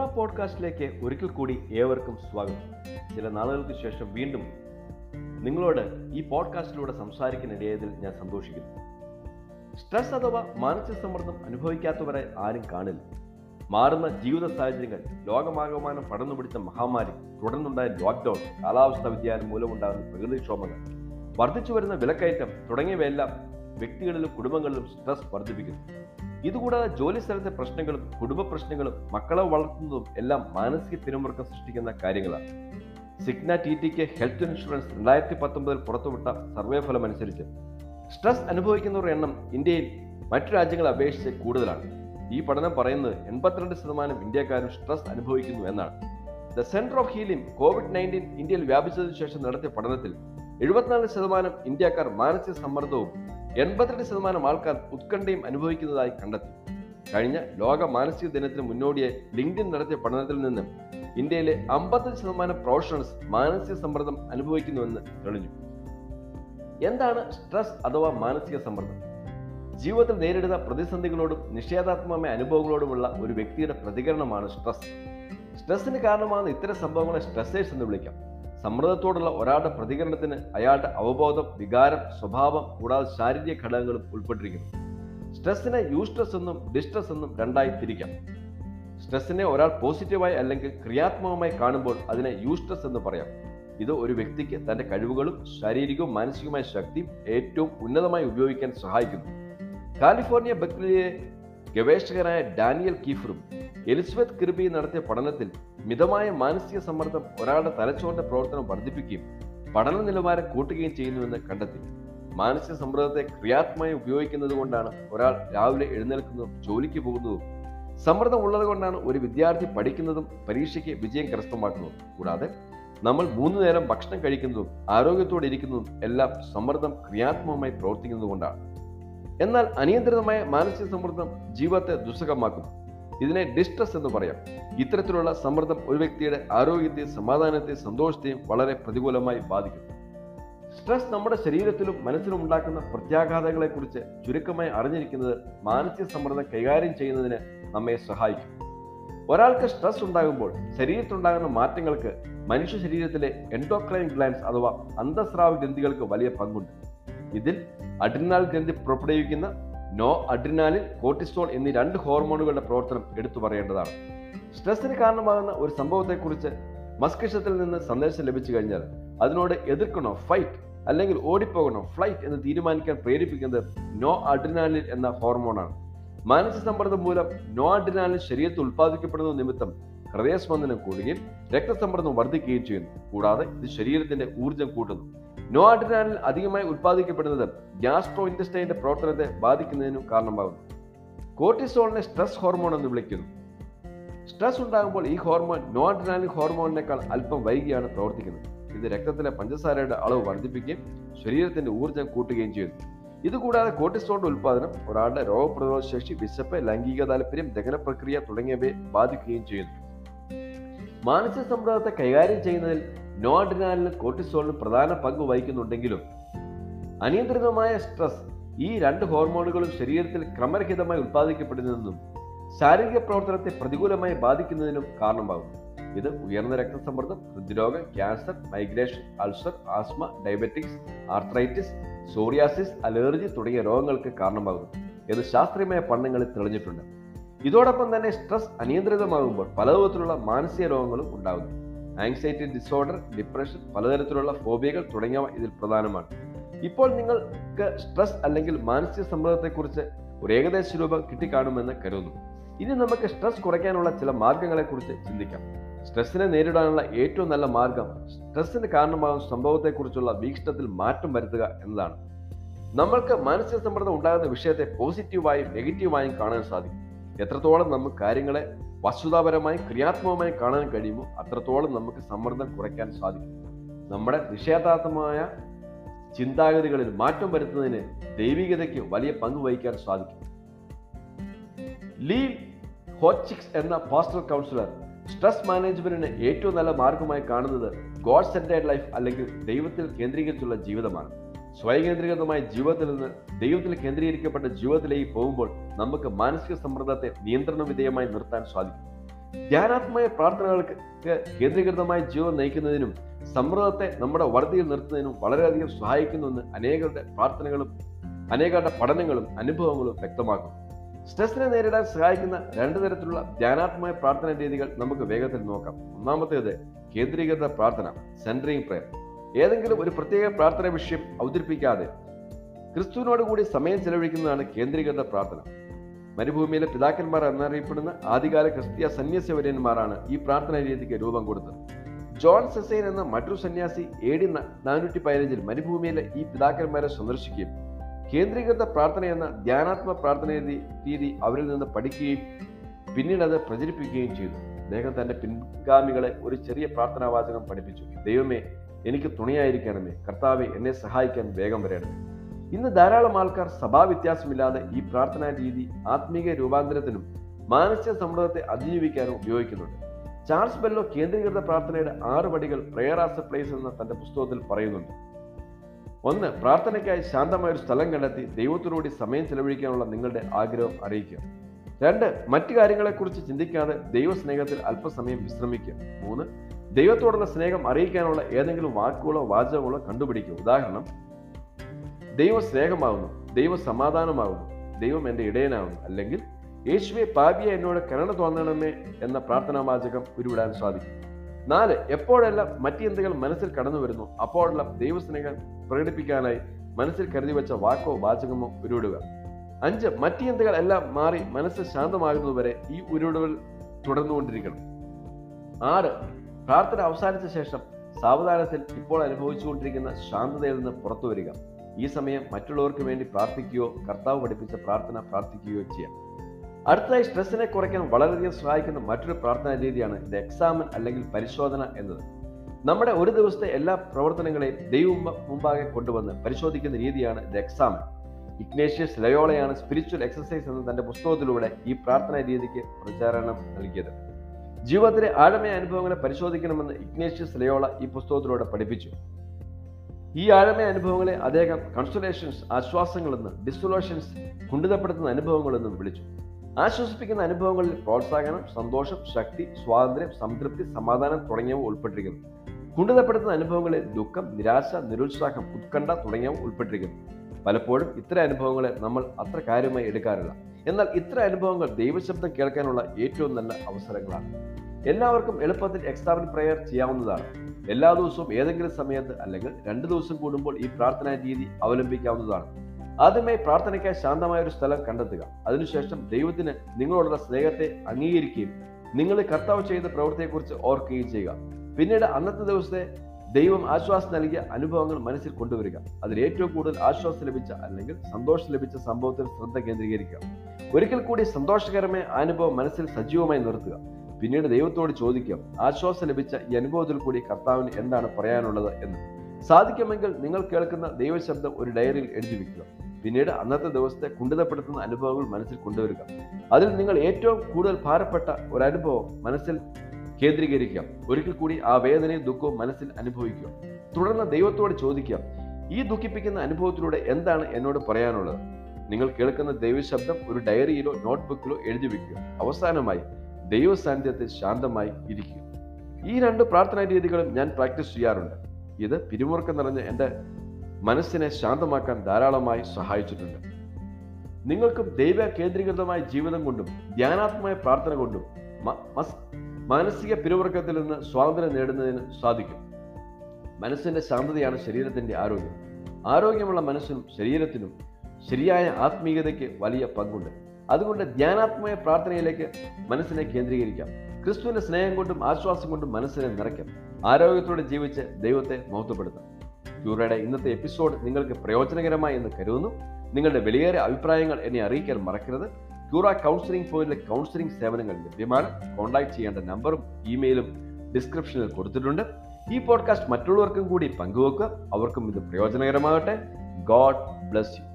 നൂറ പോഡ്കാസ്റ്റിലേക്ക് ഒരിക്കൽ കൂടി ഏവർക്കും സ്വാഗതം. ചില നാളുകൾക്ക് ശേഷം വീണ്ടും നിങ്ങളോട് ഈ പോഡ്കാസ്റ്റിലൂടെ സംസാരിക്കാനിടയതിൽ ഞാൻ സന്തോഷിക്കുന്നു. സ്ട്രെസ് അഥവാ മാനസിക സമ്മർദ്ദം അനുഭവിക്കാത്തവരെ ആരും കാണില്ല. മാറുന്ന ജീവിത സാഹചര്യങ്ങൾ ലോകമാകമാനം പടർന്നു പിടിച്ച മഹാമാരി തുടർന്നുണ്ടായ ലോക്ക്ഡൌൺ കാലാവസ്ഥാ വ്യതിയാനം മൂലമുണ്ടാകുന്ന പ്രകൃതിക്ഷോഭങ്ങൾ വർദ്ധിച്ചു വരുന്ന വിലക്കയറ്റം തുടങ്ങിയവയെല്ലാം വ്യക്തികളിലും കുടുംബങ്ങളിലും സ്ട്രെസ് വർദ്ധിപ്പിക്കുന്നു. ഇതുകൂടാതെ ജോലി സ്ഥലത്തെ പ്രശ്നങ്ങളും കുടുംബ പ്രശ്നങ്ങളും മക്കളെ വളർത്തുന്നതും എല്ലാം മാനസിക പിരിമുറുക്കം സൃഷ്ടിക്കുന്ന കാര്യങ്ങളാണ്. Cigna T TK health insurance രണ്ടായിരത്തി പത്തൊമ്പതിൽ പുറത്തുവിട്ട സർവേ ഫലം അനുസരിച്ച് സ്ട്രെസ് അനുഭവിക്കുന്നവരുടെ എണ്ണം ഇന്ത്യയിൽ മറ്റു രാജ്യങ്ങളെ അപേക്ഷിച്ച് കൂടുതലാണ്. ഈ പഠനം പറയുന്നത് എൺപത്തിരണ്ട് ശതമാനം ഇന്ത്യക്കാരും സ്ട്രെസ് അനുഭവിക്കുന്നു എന്നാണ്. The centre of healing covid nineteen ഇന്ത്യയിൽ വ്യാപിച്ചതിനു ശേഷം നടത്തിയ പഠനത്തിൽ എഴുപത്തിനാല് ശതമാനം ഇന്ത്യക്കാർ മാനസിക സമ്മർദ്ദവും എൺപത്തിരണ്ട് ശതമാനം ആൾക്കാർ ഉത്കണ്ഠയും അനുഭവിക്കുന്നതായി കണ്ടെത്തി. കഴിഞ്ഞ ലോക മാനസിക ദിനത്തിന് മുന്നോടിയായി ലിങ്ക്ഡിൻ നടത്തിയ പഠനത്തിൽ നിന്ന് ഇന്ത്യയിലെ അമ്പത്തഞ്ച് ശതമാനം പ്രൊഫഷണൽസ് മാനസിക സമ്മർദ്ദം അനുഭവിക്കുന്നുവെന്ന് തെളിഞ്ഞു. എന്താണ് സ്ട്രെസ് അഥവാ മാനസിക സമ്മർദ്ദം? ജീവിതത്തിൽ നേരിടുന്ന പ്രതിസന്ധികളോടും നിഷേധാത്മകമായ അനുഭവങ്ങളോടുമുള്ള ഒരു വ്യക്തിയുടെ പ്രതികരണമാണ് സ്ട്രെസ്. സ്ട്രെസ്സിന് കാരണമാകുന്ന ഇത്തരം സംഭവങ്ങളെ സ്ട്രെസ്സേഴ്സ് എന്ന് വിളിക്കാം. സമ്മർദ്ദത്തോടുള്ള ഒരാളുടെ പ്രതികരണത്തിന് അയാളുടെ അവബോധം വികാരം സ്വഭാവം കൂടാതെ ശാരീരിക ഘടകങ്ങളും ഉൾപ്പെട്ടിരിക്കുന്നു. സ്ട്രെസ്സിനെ യൂസ്ട്രെസ് എന്നും ഡിസ്ട്രെസ് എന്നും രണ്ടായി തിരിക്കാം. സ്ട്രെസ്സിനെ ഒരാൾ പോസിറ്റീവായി അല്ലെങ്കിൽ ക്രിയാത്മകമായി കാണുമ്പോൾ അതിനെ യൂസ്ട്രെസ് എന്ന് പറയാം. ഇത് ഒരു വ്യക്തിക്ക് തന്റെ കഴിവുകളും ശാരീരികവും മാനസികവുമായ ശക്തിയും ഏറ്റവും ഉന്നതമായി ഉപയോഗിക്കാൻ സഹായിക്കുന്നു. കാലിഫോർണിയ ബക്രിയിലെ ഗവേഷകനായ ഡാനിയൽ കീഫറും എലിസബത്ത് കിർബി നടത്തിയ പഠനത്തിൽ മിതമായ മാനസിക സമ്മർദ്ദം ഒരാളുടെ തലച്ചോറിന്റെ പ്രവർത്തനം വർദ്ധിപ്പിക്കുകയും പഠന നിലവാരം കൂട്ടുകയും ചെയ്യുന്നുവെന്ന് കണ്ടെത്തി. മാനസിക സമ്മർദ്ദത്തെ ക്രിയാത്മകമായി ഉപയോഗിക്കുന്നത് കൊണ്ടാണ് ഒരാൾ രാവിലെ എഴുന്നേൽക്കുന്നതും ജോലിക്ക് പോകുന്നതും സമ്മർദ്ദം ഉള്ളത് കൊണ്ടാണ് ഒരു വിദ്യാർത്ഥി പഠിക്കുന്നതും പരീക്ഷയ്ക്ക് വിജയം കരസ്ഥമാക്കുന്നതും. കൂടാതെ നമ്മൾ മൂന്ന് നേരം ഭക്ഷണം കഴിക്കുന്നതും ആരോഗ്യത്തോടെ ഇരിക്കുന്നതും എല്ലാം സമ്മർദ്ദം ക്രിയാത്മകമായി പ്രവർത്തിക്കുന്നത് കൊണ്ടാണ്. എന്നാൽ അനിയന്ത്രിതമായ മാനസിക സമ്മർദ്ദം ജീവിതത്തെ ദുസ്സഹമാക്കുന്നു. ഇതിനെ ഡിസ്ട്രസ് എന്ന് പറയാം. ഇത്തരത്തിലുള്ള സമ്മർദ്ദം ഒരു വ്യക്തിയുടെ ആരോഗ്യത്തെയും സമാധാനത്തെയും സന്തോഷത്തെയും വളരെ പ്രതികൂലമായി ബാധിക്കും. സ്ട്രെസ് നമ്മുടെ ശരീരത്തിലും മനസ്സിലും ഉണ്ടാക്കുന്ന പ്രത്യാഘാതങ്ങളെക്കുറിച്ച് ചുരുക്കമായി അറിഞ്ഞിരിക്കുന്നത് മാനസിക സമ്മർദ്ദം കൈകാര്യം ചെയ്യുന്നതിന് നമ്മെ സഹായിക്കും. ഒരാൾക്ക് സ്ട്രെസ് ഉണ്ടാകുമ്പോൾ ശരീരത്തിലുണ്ടാകുന്ന മാറ്റങ്ങൾക്ക് മനുഷ്യ ശരീരത്തിലെ എൻഡോക്രൈൻ ഗ്ലാൻസ് അഥവാ അന്തസ്രാവ ഗ്രന്ഥികൾക്ക് വലിയ പങ്കുണ്ട്. ഇതിൽ അഡ്രിനാൽ ഗ്രന്ഥി പുറപ്പെടുവിക്കുന്ന നോ അഡ്രിനാലിൻ കോർട്ടിസോൾ എന്നീ രണ്ട് ഹോർമോണുകളുടെ പ്രവർത്തനം എടുത്തു പറയേണ്ടതാണ്. സ്ട്രെസ്സിന് കാരണമാകുന്ന ഒരു സംഭവത്തെക്കുറിച്ച് മസ്തിഷ്കത്തിൽ നിന്ന് സന്ദേശം ലഭിച്ചു കഴിഞ്ഞാൽ അതിനോട് എതിർക്കണോ ഫൈറ്റ് അല്ലെങ്കിൽ ഓടിപ്പോകണോ ഫ്ലൈറ്റ് എന്ന് തീരുമാനിക്കാൻ പ്രേരിപ്പിക്കുന്നത് നോ അഡ്രിനാലിൻ എന്ന ഹോർമോണാണ്. മാനസിക സമ്മർദ്ദം മൂലം നോ അഡ്രിനാലിൻ ശരീരത്തിൽ ഉത്പാദിക്കപ്പെടുന്ന നിമിത്തം ഹൃദയസ്പന്ദനം കൂടുകയും രക്തസമ്മർദ്ദം വർദ്ധിക്കുകയും ചെയ്യുന്നു. കൂടാതെ ഇത് ശരീരത്തിന്റെ ഊർജം കൂട്ടുന്നു. നോ അഡ്രിനാലിൻ അധികമായി ഉത്പാദിക്കപ്പെടുന്നത് ഗ്യാസ്ട്രോ ഇന്റസ്റ്റൈന്റെ പ്രവർത്തനത്തെ ബാധിക്കുന്നതിനും കാരണമാകുന്നു. കോർട്ടിസോളിനെ സ്ട്രെസ് ഹോർമോൺ എന്ന് വിളിക്കുന്നു. സ്ട്രെസ് ഉണ്ടാകുമ്പോൾ ഈ ഹോർമോൺ നോ അഡ്രിനാലിൻ ഹോർമോണിനേക്കാൾ അല്പം വൈകിയാണ് പ്രവർത്തിക്കുന്നത്. ഇത് രക്തത്തിലെ പഞ്ചസാരയുടെ അളവ് വർദ്ധിപ്പിക്കുകയും ശരീരത്തിന്റെ ഊർജം കൂട്ടുകയും ചെയ്യുന്നു. ഇതുകൂടാതെ കോർട്ടിസോളിന്റെ ഉൽപ്പാദനം ഒരാളുടെ രോഗപ്രതിരോധ ശേഷി വിശപ്പ് ലൈംഗിക താല്പര്യം ദഹന പ്രക്രിയ തുടങ്ങിയവയെ ബാധിക്കുകയും ചെയ്യുന്നു. മാനസിക സമ്മർദ്ദത്തെ കൈകാര്യം ചെയ്യുന്നതിൽ നോ അഡ്രിനാലിനും കോർട്ടിസോളിനും പ്രധാന പങ്ക് വഹിക്കുന്നുണ്ടെങ്കിലും അനിയന്ത്രിതമായ സ്ട്രെസ് ഈ രണ്ട് ഹോർമോണുകളും ശരീരത്തിൽ ക്രമരഹിതമായി ഉത്പാദിക്കപ്പെടുന്നതെന്നും ശാരീരിക പ്രവർത്തനത്തെ പ്രതികൂലമായി ബാധിക്കുന്നതിനും കാരണമാകും ഇത് ഉയർന്ന രക്തസമ്മർദ്ദം ഹൃദ്രോഗം cancer migration ulcer asthma diabetics arthritis psoriasis allergy തുടങ്ങിയ രോഗങ്ങൾക്ക് കാരണമാകുന്നു എന്ന് ശാസ്ത്രീയമായ പഠനങ്ങളിൽ തെളിഞ്ഞിട്ടുണ്ട്. ഇതോടൊപ്പം തന്നെ സ്ട്രെസ് അനിയന്ത്രിതമാകുമ്പോൾ പലവിധത്തിലുള്ള മാനസിക രോഗങ്ങളും ഉണ്ടാകുന്നു. ആങ്സൈറ്റി ഡിസോർഡർ ഡിപ്രഷൻ പലതരത്തിലുള്ള ഫോബിയകൾ തുടങ്ങിയവ ഇതിൽ പ്രധാനമാണ്. ഇപ്പോൾ നിങ്ങൾക്ക് സ്ട്രെസ് അല്ലെങ്കിൽ മാനസിക സമ്മർദ്ദത്തെക്കുറിച്ച് ഒരു ഏകദേശ രൂപം കിട്ടിക്കാണുമെന്ന് കരുതുന്നു. ഇനി നമുക്ക് സ്ട്രെസ് കുറയ്ക്കാനുള്ള ചില മാർഗങ്ങളെക്കുറിച്ച് ചിന്തിക്കാം. സ്ട്രെസ്സിനെ നേരിടാനുള്ള ഏറ്റവും നല്ല മാർഗം സ്ട്രെസ്സിന് കാരണമാകുന്ന സംഭവത്തെക്കുറിച്ചുള്ള വീക്ഷണത്തിൽ മാറ്റം വരുത്തുക എന്നതാണ്. നമ്മൾക്ക് മാനസിക സമ്മർദ്ദം ഉണ്ടാകുന്ന വിഷയത്തെ പോസിറ്റീവായും നെഗറ്റീവായും കാണാൻ സാധിക്കും. എത്രത്തോളം നമുക്ക് കാര്യങ്ങളെ വസ്തുതാപരമായി ക്രിയാത്മകമായി കാണാൻ കഴിയുമോ അത്രത്തോളം നമുക്ക് സമ്മർദ്ദം കുറയ്ക്കാൻ സാധിക്കും. നമ്മുടെ നിഷേധാത്മമായ ചിന്താഗതികളിൽ മാറ്റം വരുത്തുന്നതിന് ദൈവികതയ്ക്ക് വലിയ പങ്ക് വഹിക്കാൻ സാധിക്കും. ലീ ഹോച്ചിക്സ് എന്ന പാസ്റ്റർ കൗൺസിലർ സ്ട്രെസ് മാനേജ്മെന്റിന് ഏറ്റവും നല്ല മാർഗമായി കാണുന്നത് ഗോഡ് സെന്റേഡ് ലൈഫ് അല്ലെങ്കിൽ ദൈവത്തിൽ കേന്ദ്രീകരിച്ചുള്ള ജീവിതമാണ്. സ്വയകേന്ദ്രീകൃതമായ ജീവിതത്തിൽ നിന്ന് ദൈവത്തിൽ കേന്ദ്രീകരിക്കപ്പെട്ട ജീവിതത്തിലേക്ക് പോകുമ്പോൾ നമുക്ക് മാനസിക സമ്മർദ്ദത്തെ നിയന്ത്രണ വിധേയമായി നിർത്താൻ സാധിക്കും. ധ്യാനാത്മക പ്രാർത്ഥനകൾക്ക് കേന്ദ്രീകൃതമായ ജീവിതം നയിക്കുന്നതിനും സമ്മർദ്ദത്തെ നമ്മുടെ വർദ്ധിയിൽ നിർത്തുന്നതിനും വളരെയധികം സഹായിക്കുന്നുവെന്ന് അനേകരുടെ പ്രാർത്ഥനകളും അനേകരുടെ പഠനങ്ങളും അനുഭവങ്ങളും വ്യക്തമാക്കും സ്ട്രെസ്സിനെ നേരിടാൻ സഹായിക്കുന്ന രണ്ട് തരത്തിലുള്ള ധ്യാനാത്മക പ്രാർത്ഥന രീതികൾ നമുക്ക് വേഗത്തിൽ നോക്കാം. ഒന്നാമത്തേത് കേന്ദ്രീകൃത പ്രാർത്ഥന സെൻട്രിങ് പ്രയർ ഏതെങ്കിലും ഒരു പ്രത്യേക പ്രാർത്ഥന വിഷയം അവതരിപ്പിക്കാതെ ക്രിസ്തുവിനോട് കൂടി സമയം ചെലവഴിക്കുന്നതാണ് കേന്ദ്രീകൃത പ്രാർത്ഥന. മരുഭൂമിയിലെ പിതാക്കന്മാർ എന്നറിയപ്പെടുന്ന ആദ്യകാല ക്രിസ്തീയ സന്യാസവര്യന്മാരാണ് ഈ പ്രാർത്ഥന രീതിക്ക് രൂപം കൊടുത്തത്. ജോൺ സെസൈൻ എന്ന മറ്റൊരു സന്യാസി എ ഡി നാനൂറ്റി പതിനഞ്ചിൽ മരുഭൂമിയിലെ ഈ പിതാക്കന്മാരെ സന്ദർശിക്കുകയും കേന്ദ്രീകൃത പ്രാർത്ഥന എന്ന ധ്യാനാത്മക പ്രാർത്ഥന രീതി അവരിൽ നിന്ന് പഠിക്കുകയും പിന്നീട് അത് പ്രചരിപ്പിക്കുകയും ചെയ്തു. അദ്ദേഹം തന്റെ പിൻഗാമികളെ ഒരു ചെറിയ പ്രാർത്ഥനാവാചകം പഠിപ്പിച്ചു. ദൈവമേ എനിക്ക് തുണയായിരിക്കണമേ. കർത്താവെ എന്നെ സഹായിക്കാൻ വേഗം വരണമേ. ഇന്ന് ധാരാളം ആൾക്കാർ സഭാവ്യത്യാസമില്ലാതെ ഈ പ്രാർത്ഥനാ രീതി ആത്മീയ രൂപാന്തരത്തിനും മാനസിക സമ്മർദ്ദത്തെ അതിജീവിക്കാനും ഉപയോഗിക്കുന്നുണ്ട്. ചാൾസ് ബെല്ലോ കേന്ദ്രീകൃത പ്രാർത്ഥനയുടെ ആറ് പടികൾ പ്രെയർ ആസ് എ പ്ലേസ് എന്ന തന്റെ പുസ്തകത്തിൽ പറയുന്നുണ്ട്. ഒന്ന് പ്രാർത്ഥനയ്ക്കായി ശാന്തമായ ഒരു സ്ഥലം കണ്ടെത്തി ദൈവത്തിനോട് സമയം ചെലവഴിക്കാനുള്ള നിങ്ങളുടെ ആഗ്രഹം അറിയിക്കുക. രണ്ട് മറ്റു കാര്യങ്ങളെക്കുറിച്ച് ചിന്തിക്കാതെ ദൈവസ്നേഹത്തിൽ അല്പസമയം വിശ്രമിക്കുക. മൂന്ന് ദൈവത്തോടുള്ള സ്നേഹം അറിയിക്കാനുള്ള ഏതെങ്കിലും വാക്കുകളോ വാചകങ്ങളോ കണ്ടുപിടിക്കുക. ഉദാഹരണം ദൈവം സ്നേഹമാകുന്നു ദൈവം സമാധാനമാകുന്നു ദൈവം എന്റെ ഇടയനാകുന്നു അല്ലെങ്കിൽ യേശുവെ പാപിയെ എന്നോട് കരുണ തോന്നണമേ എന്ന പ്രാർത്ഥനാ വാചകം ഉരുവിടാൻ സാധിക്കും. നാല് എപ്പോഴെല്ലാം മറ്റെന്തെങ്കിലും മനസ്സിൽ കടന്നു വരുന്നു അപ്പോഴെല്ലാം ദൈവസ്നേഹം പ്രകടിപ്പിക്കാനായി മനസ്സിൽ കരുതി വെച്ച വാക്കോ വാചകമോ ഉരുവിടുക. അഞ്ച് മറ്റെന്തുകൾ എല്ലാം മാറി മനസ്സ് ശാന്തമാകുന്നതുവരെ ഈ ഉരുവിടൽ തുടർന്നുകൊണ്ടിരിക്കണം. ആറ് പ്രാർത്ഥന അവസാനിച്ച ശേഷം സാവധാനത്തിൽ ഇപ്പോൾ അനുഭവിച്ചുകൊണ്ടിരിക്കുന്ന ശാന്തതയിൽ നിന്ന് പുറത്തു വരിക. ഈ സമയം മറ്റുള്ളവർക്ക് വേണ്ടി പ്രാർത്ഥിക്കുകയോ കർത്താവ് പഠിപ്പിച്ച പ്രാർത്ഥന പ്രാർത്ഥിക്കുകയോ ചെയ്യാം. അടുത്തതായി സ്ട്രെസ്സിനെ കുറയ്ക്കാൻ വളരെയധികം സഹായിക്കുന്ന മറ്റൊരു പ്രാർത്ഥനാ രീതിയാണ് ദ എക്സാമൻ അല്ലെങ്കിൽ പരിശോധന എന്നത്. നമ്മുടെ ഒരു ദിവസത്തെ എല്ലാ പ്രവർത്തനങ്ങളെയും ദൈവം മുമ്പാകെ കൊണ്ടുവന്ന് പരിശോധിക്കുന്ന രീതിയാണ് ദ എക്സാമൻ. ഇഗ്നേഷ്യസ് ലയോളയാണ് സ്പിരിച്വൽ എക്സസൈസ് എന്ന തന്റെ പുസ്തകത്തിലൂടെ ഈ പ്രാർത്ഥനാ രീതിക്ക് പ്രചാരണം നൽകിയത്. ജീവിതത്തിലെ ആഴമയ അനുഭവങ്ങളെ പരിശോധിക്കണമെന്ന് ഇഗ്നേഷ്യസ് ലയോള ഈ പുസ്തകത്തിലൂടെ പഠിപ്പിച്ചു. ഈ ആഴമയ അനുഭവങ്ങളെ അദ്ദേഹം കൺസുലേഷൻസ് ആശ്വാസങ്ങളെന്ന് ഡിസൊലൂഷൻസ് കുണ്ടിതപ്പെടുത്തുന്ന അനുഭവങ്ങളെന്നും വിളിച്ചു. ആശ്വസിപ്പിക്കുന്ന അനുഭവങ്ങളിൽ പ്രോത്സാഹനം സന്തോഷം ശക്തി സ്വാതന്ത്ര്യം സംതൃപ്തി സമാധാനം തുടങ്ങിയവ ഉൾപ്പെട്ടിരിക്കുന്നു. കുണ്ടിതപ്പെടുത്തുന്ന അനുഭവങ്ങളിൽ ദുഃഖം നിരാശ നിരുത്സാഹം ഉത്കണ്ഠ തുടങ്ങിയവ ഉൾപ്പെട്ടിരിക്കുന്നു. പലപ്പോഴും ഇത്തരം അനുഭവങ്ങളെ നമ്മൾ അത്ര കാര്യമായി എടുക്കാറില്ല. എന്നാൽ ഇത്ര അനുഭവങ്ങൾ ദൈവശബ്ദം കേൾക്കാനുള്ള ഏറ്റവും നല്ല അവസരങ്ങളാണ്. എല്ലാവർക്കും എളുപ്പത്തിൽ എക്സാമിൻ പ്രയർ ചെയ്യാവുന്നതാണ്. എല്ലാ ദിവസവും ഏതെങ്കിലും സമയത്ത് അല്ലെങ്കിൽ രണ്ട് ദിവസം കൂടുമ്പോൾ ഈ പ്രാർത്ഥനാ രീതി അവലംബിക്കാവുന്നതാണ്. ആദ്യമായി പ്രാർത്ഥനയ്ക്കായി ശാന്തമായ ഒരു സ്ഥലം കണ്ടെത്തുക. അതിനുശേഷം ദൈവത്തിന് നിങ്ങളോടുള്ള സ്നേഹത്തെ അംഗീകരിക്കുകയും നിങ്ങൾ കർത്താവ് ചെയ്ത പ്രവൃത്തിയെക്കുറിച്ച് ഓർക്കുകയും ചെയ്യുക. പിന്നീട് അന്നത്തെ ദിവസത്തെ ദൈവം ആശ്വാസം നൽകിയ അനുഭവങ്ങൾ മനസ്സിൽ കൊണ്ടുവരിക. അതിൽ ഏറ്റവും കൂടുതൽ ആശ്വാസം ലഭിച്ച അല്ലെങ്കിൽ സന്തോഷം ലഭിച്ച സംഭവത്തിൽ ശ്രദ്ധ കേന്ദ്രീകരിക്കുക. ഒരിക്കൽ കൂടി സന്തോഷകരമായ അനുഭവം മനസ്സിൽ സജീവമായി നിർത്തുക. പിന്നീട് ദൈവത്തോട് ചോദിക്കാം ആശ്വാസം ലഭിച്ച ഈ അനുഭവത്തിൽ കൂടി കർത്താവിന് എന്താണ് പറയാനുള്ളത് എന്ന്? സാധിക്കുമെങ്കിൽ നിങ്ങൾ കേൾക്കുന്ന ദൈവശബ്ദം ഒരു ഡയറിയിൽ എഴുതി വെക്കുക. പിന്നീട് അന്നത്തെ ദിവസത്തെ കുണ്ടിതപ്പെടുത്തുന്ന അനുഭവങ്ങൾ മനസ്സിൽ കൊണ്ടുവരിക. അതിൽ നിങ്ങൾ ഏറ്റവും കൂടുതൽ ഭാരപ്പെട്ട ഒരു അനുഭവം മനസ്സിൽ കേന്ദ്രീകരിക്കുക ഒരിക്കൽ കൂടി ആ വേദനയും ദുഃഖവും മനസ്സിൽ അനുഭവിക്കുക തുടർന്ന് ദൈവത്തോട് ചോദിക്കുക ഈ ദുഃഖിപ്പിക്കുന്ന അനുഭവത്തിലൂടെ എന്താണ് എന്നോട് പറയാനുള്ളത്? നിങ്ങൾ കേൾക്കുന്ന ദൈവശബ്ദം ഒരു ഡയറിയിലോ നോട്ട്ബുക്കിലോ എഴുതി വെക്കുക. അവസാനമായി ദൈവ സാന്നിധ്യത്തിൽ ശാന്തമായി ഇരിക്കുക. ഈ രണ്ട് പ്രാർത്ഥനാ രീതികളും ഞാൻ പ്രാക്ടീസ് ചെയ്യാറുണ്ട്. ഇത് പിരിമുറുക്കം നിറഞ്ഞ എന്റെ മനസ്സിനെ ശാന്തമാക്കാൻ ധാരാളമായി സഹായിച്ചിട്ടുണ്ട്. നിങ്ങൾക്കും ദൈവ കേന്ദ്രീകൃതമായ ജീവിതം കൊണ്ടും ധ്യാനാത്മമായ പ്രാർത്ഥന കൊണ്ടും മാനസിക പിരിമുറുക്കത്തിൽ നിന്ന് സ്വാതന്ത്ര്യം നേടുന്നതിന് സാധിക്കും. മനസ്സിന്റെ ശാന്തതയാണ് ശരീരത്തിന്റെ ആരോഗ്യം. ആരോഗ്യമുള്ള മനസ്സിനും ശരീരത്തിനും ശരിയായ ആത്മീയതയ്ക്ക് വലിയ പങ്കുണ്ട്. അതുകൊണ്ട് ധ്യാനാത്മക പ്രാർത്ഥനയിലേക്ക് മനസ്സിനെ കേന്ദ്രീകരിക്കാം. ക്രിസ്തുവിന്റെ സ്നേഹം കൊണ്ടും ആശ്വാസം കൊണ്ടും മനസ്സിനെ നിറയ്ക്കാം. ആരോഗ്യത്തോടെ ജീവിച്ച് ദൈവത്തെ മഹത്വപ്പെടുത്താം. ക്യൂറയുടെ ഇന്നത്തെ എപ്പിസോഡ് നിങ്ങൾക്ക് പ്രയോജനകരമായി എന്ന് കരുതുന്നു. നിങ്ങളുടെ വിലയേറെ അഭിപ്രായങ്ങൾ എന്നെ അറിയിക്കാൻ മറക്കരുത്. ക്യൂറ കൗൺസിലിംഗ് പോയിന്റിലെ കൗൺസിലിംഗ് സേവനങ്ങൾ ലഭ്യമാണ്. കോൺടാക്ട് ചെയ്യേണ്ട നമ്പറും ഇമെയിലും ഡിസ്ക്രിപ്ഷനിൽ കൊടുത്തിട്ടുണ്ട്. ഈ പോഡ്കാസ്റ്റ് മറ്റുള്ളവർക്കും കൂടി പങ്കുവെക്കുക. അവർക്കും ഇത് പ്രയോജനകരമാകട്ടെ. God bless you.